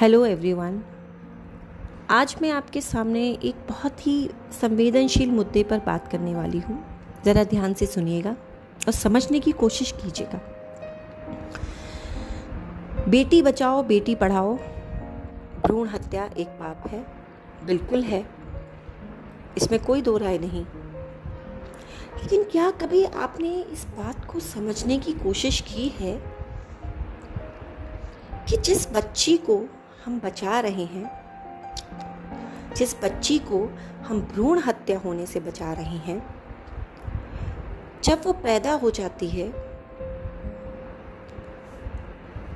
Hello everyone. आज मैं आपके सामने एक बहुत ही संवेदनशील मुद्दे पर बात करने वाली हूँ। ज़रा ध्यान से सुनिएगा और समझने की कोशिश कीजिएगा। बेटी बचाओ, बेटी पढ़ाओ, भ्रूण हत्या एक पाप है, बिल्कुल है। इसमें कोई दो राय नहीं। लेकिन क्या कभी आपने इस बात को समझने की कोशिश की है कि जिस बच्ची को हम बचा रहे हैं, जिस बच्ची को हम भ्रूण हत्या होने से बचा रहे हैं, जब वो पैदा हो जाती है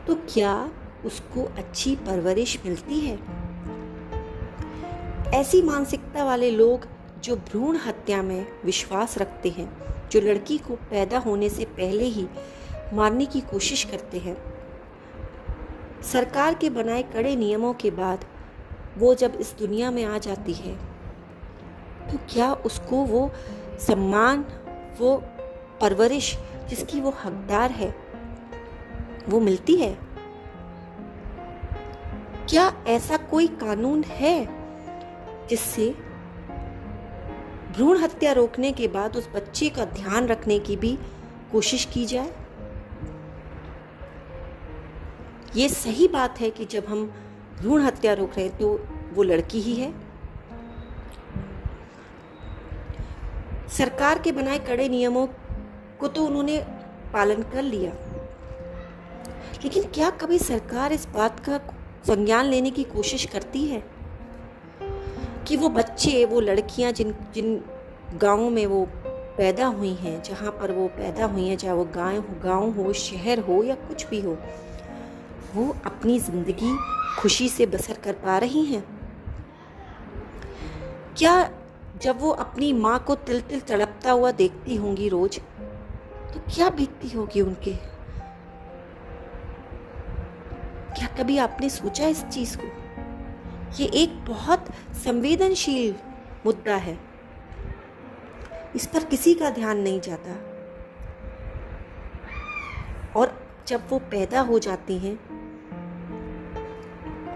तो क्या उसको अच्छी परवरिश मिलती है? ऐसी मानसिकता वाले लोग जो भ्रूण हत्या में विश्वास रखते हैं, जो लड़की को पैदा होने से पहले ही मारने की कोशिश करते हैं सरकार के बनाए कड़े नियमों के बाद वो जब इस दुनिया में आ जाती है तो क्या उसको वो सम्मान, वो परवरिश जिसकी वो हकदार है, वो मिलती है? क्या ऐसा कोई कानून है जिससे भ्रूण हत्या रोकने के बाद उस बच्चे का ध्यान रखने की भी कोशिश की जाए? ये सही बात है कि जब हम भ्रूण हत्या रोक रहे तो वो लड़की ही है। सरकार के बनाए कड़े नियमों को तो उन्होंने पालन कर लिया। लेकिन क्या कभी सरकार इस बात का संज्ञान लेने की कोशिश करती है कि वो बच्चे, वो लड़कियाँ जिन जिन गाँव में वो पैदा हुई हैं, जहाँ पर वो पैदा हुई हैं, चाहे वो गाय हो, गाँव हो, शहर हो या कुछ भी हो वो अपनी ज़िंदगी खुशी से बसर कर पा रही हैं। क्या जब वो अपनी माँ को तिल तिल तड़पता हुआ देखती होंगी रोज तो क्या बीतती होगी उनके? क्या कभी आपने सोचा इस चीज़ को? ये एक बहुत संवेदनशील मुद्दा है। इस पर किसी का ध्यान नहीं जाता। और जब वो पैदा हो जाती हैं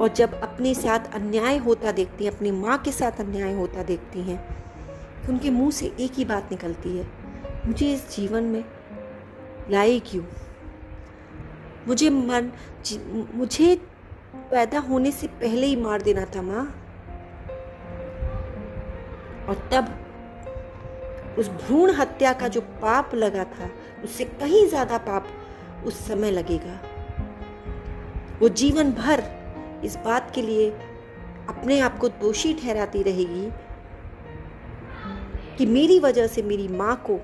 और जब अपने साथ अन्याय होता देखती हैं, अपनी माँ के साथ अन्याय होता देखती हैं तो उनके मुँह से एक ही बात निकलती है, मुझे इस जीवन में लाए क्यों? मुझे मन मुझे पैदा होने से पहले ही मार देना था माँ। और तब उस भ्रूण हत्या का जो पाप लगा था, उससे कहीं ज़्यादा पाप उस समय लगेगा। वो जीवन भर इस बात के लिए अपने आप को दोषी ठहराती रहेगी कि मेरी वजह से मेरी माँ को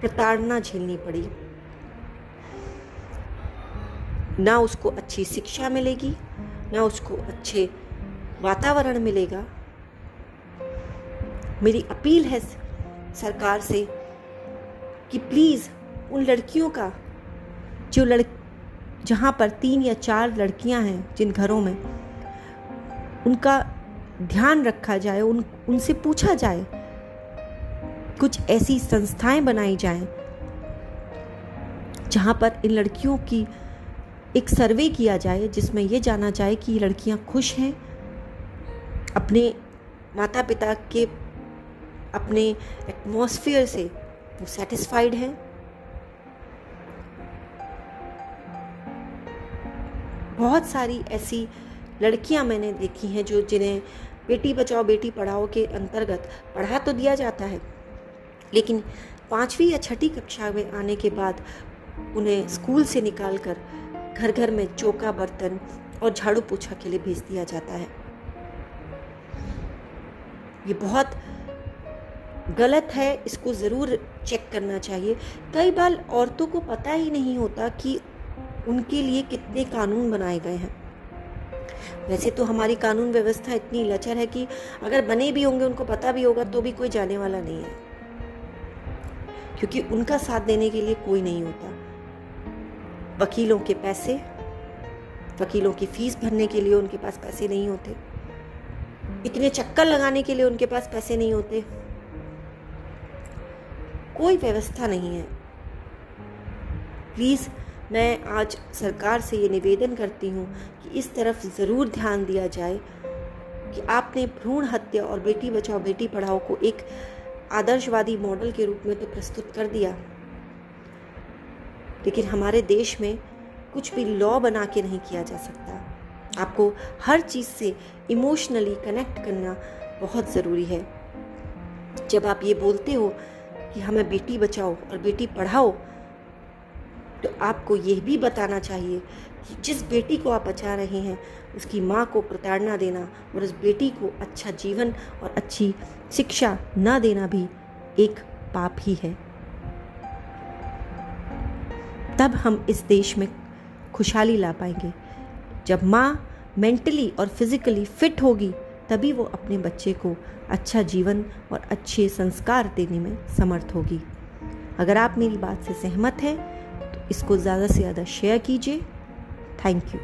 प्रताड़ना झेलनी पड़ी। ना उसको अच्छी शिक्षा मिलेगी, ना उसको अच्छे वातावरण मिलेगा। मेरी अपील है सरकार से कि प्लीज़ उन लड़कियों का, जो लड़ जहाँ पर तीन या चार लड़कियाँ हैं जिन घरों में, उनका ध्यान रखा जाए, उन, उनसे पूछा जाए, कुछ ऐसी संस्थाएँ बनाई जाएँ, जहाँ पर इन लड़कियों की एक सर्वे किया जाए, जिसमें यह जाना जाए कि लड़कियाँ खुश हैं, अपने माता पिता के अपने एटमॉस्फेयर से वो सेटिस्फाइड हैं बहुत सारी ऐसी लड़कियाँ मैंने देखी हैं जो जिन्हें बेटी बचाओ, बेटी पढ़ाओ के अंतर्गत पढ़ा तो दिया जाता है, लेकिन पाँचवीं या छठी कक्षा में आने के बाद उन्हें स्कूल से निकाल कर घर घर में चौका, बर्तन और झाड़ू पोछा के लिए भेज दिया जाता है। ये बहुत गलत है, इसको ज़रूर चेक करना चाहिए। कई बार औरतों को पता ही नहीं होता कि उनके लिए कितने कानून बनाए गए हैं। वैसे तो हमारी कानून व्यवस्था इतनी लचर है कि अगर बने भी होंगे, उनको पता भी होगा तो भी कोई जाने वाला नहीं है। क्योंकि उनका साथ देने के लिए कोई नहीं होता। वकीलों के पैसे, वकीलों की फ़ीस भरने के लिए उनके पास पैसे नहीं होते। इतने चक्कर लगाने के लिए उनके पास पैसे नहीं होते। कोई व्यवस्था नहीं है। प्लीज़ मैं आज सरकार से ये निवेदन करती हूँ कि इस तरफ़ ज़रूर ध्यान दिया जाए कि आपने भ्रूण हत्या और बेटी बचाओ, बेटी पढ़ाओ को एक आदर्शवादी मॉडल के रूप में तो प्रस्तुत कर दिया। लेकिन हमारे देश में कुछ भी लॉ बना के नहीं किया जा सकता। आपको हर चीज़ से इमोशनली कनेक्ट करना बहुत ज़रूरी है। जब आप ये बोलते हो कि हमें बेटी बचाओ और बेटी पढ़ाओ तो आपको यह भी बताना चाहिए कि जिस बेटी को आप बचा रहे हैं, उसकी माँ को प्रताड़ना देना और उस बेटी को अच्छा जीवन और अच्छी शिक्षा न देना भी एक पाप ही है। तब हम इस देश में खुशहाली ला पाएँगे। जब माँ मेंटली और फिज़िकली फिट होगी, तभी वो अपने बच्चे को अच्छा जीवन और अच्छे संस्कार देने में समर्थ होगी। अगर आप मेरी बात से सहमत हैं इसको ज़्यादा से ज़्यादा शेयर कीजिए। Thank you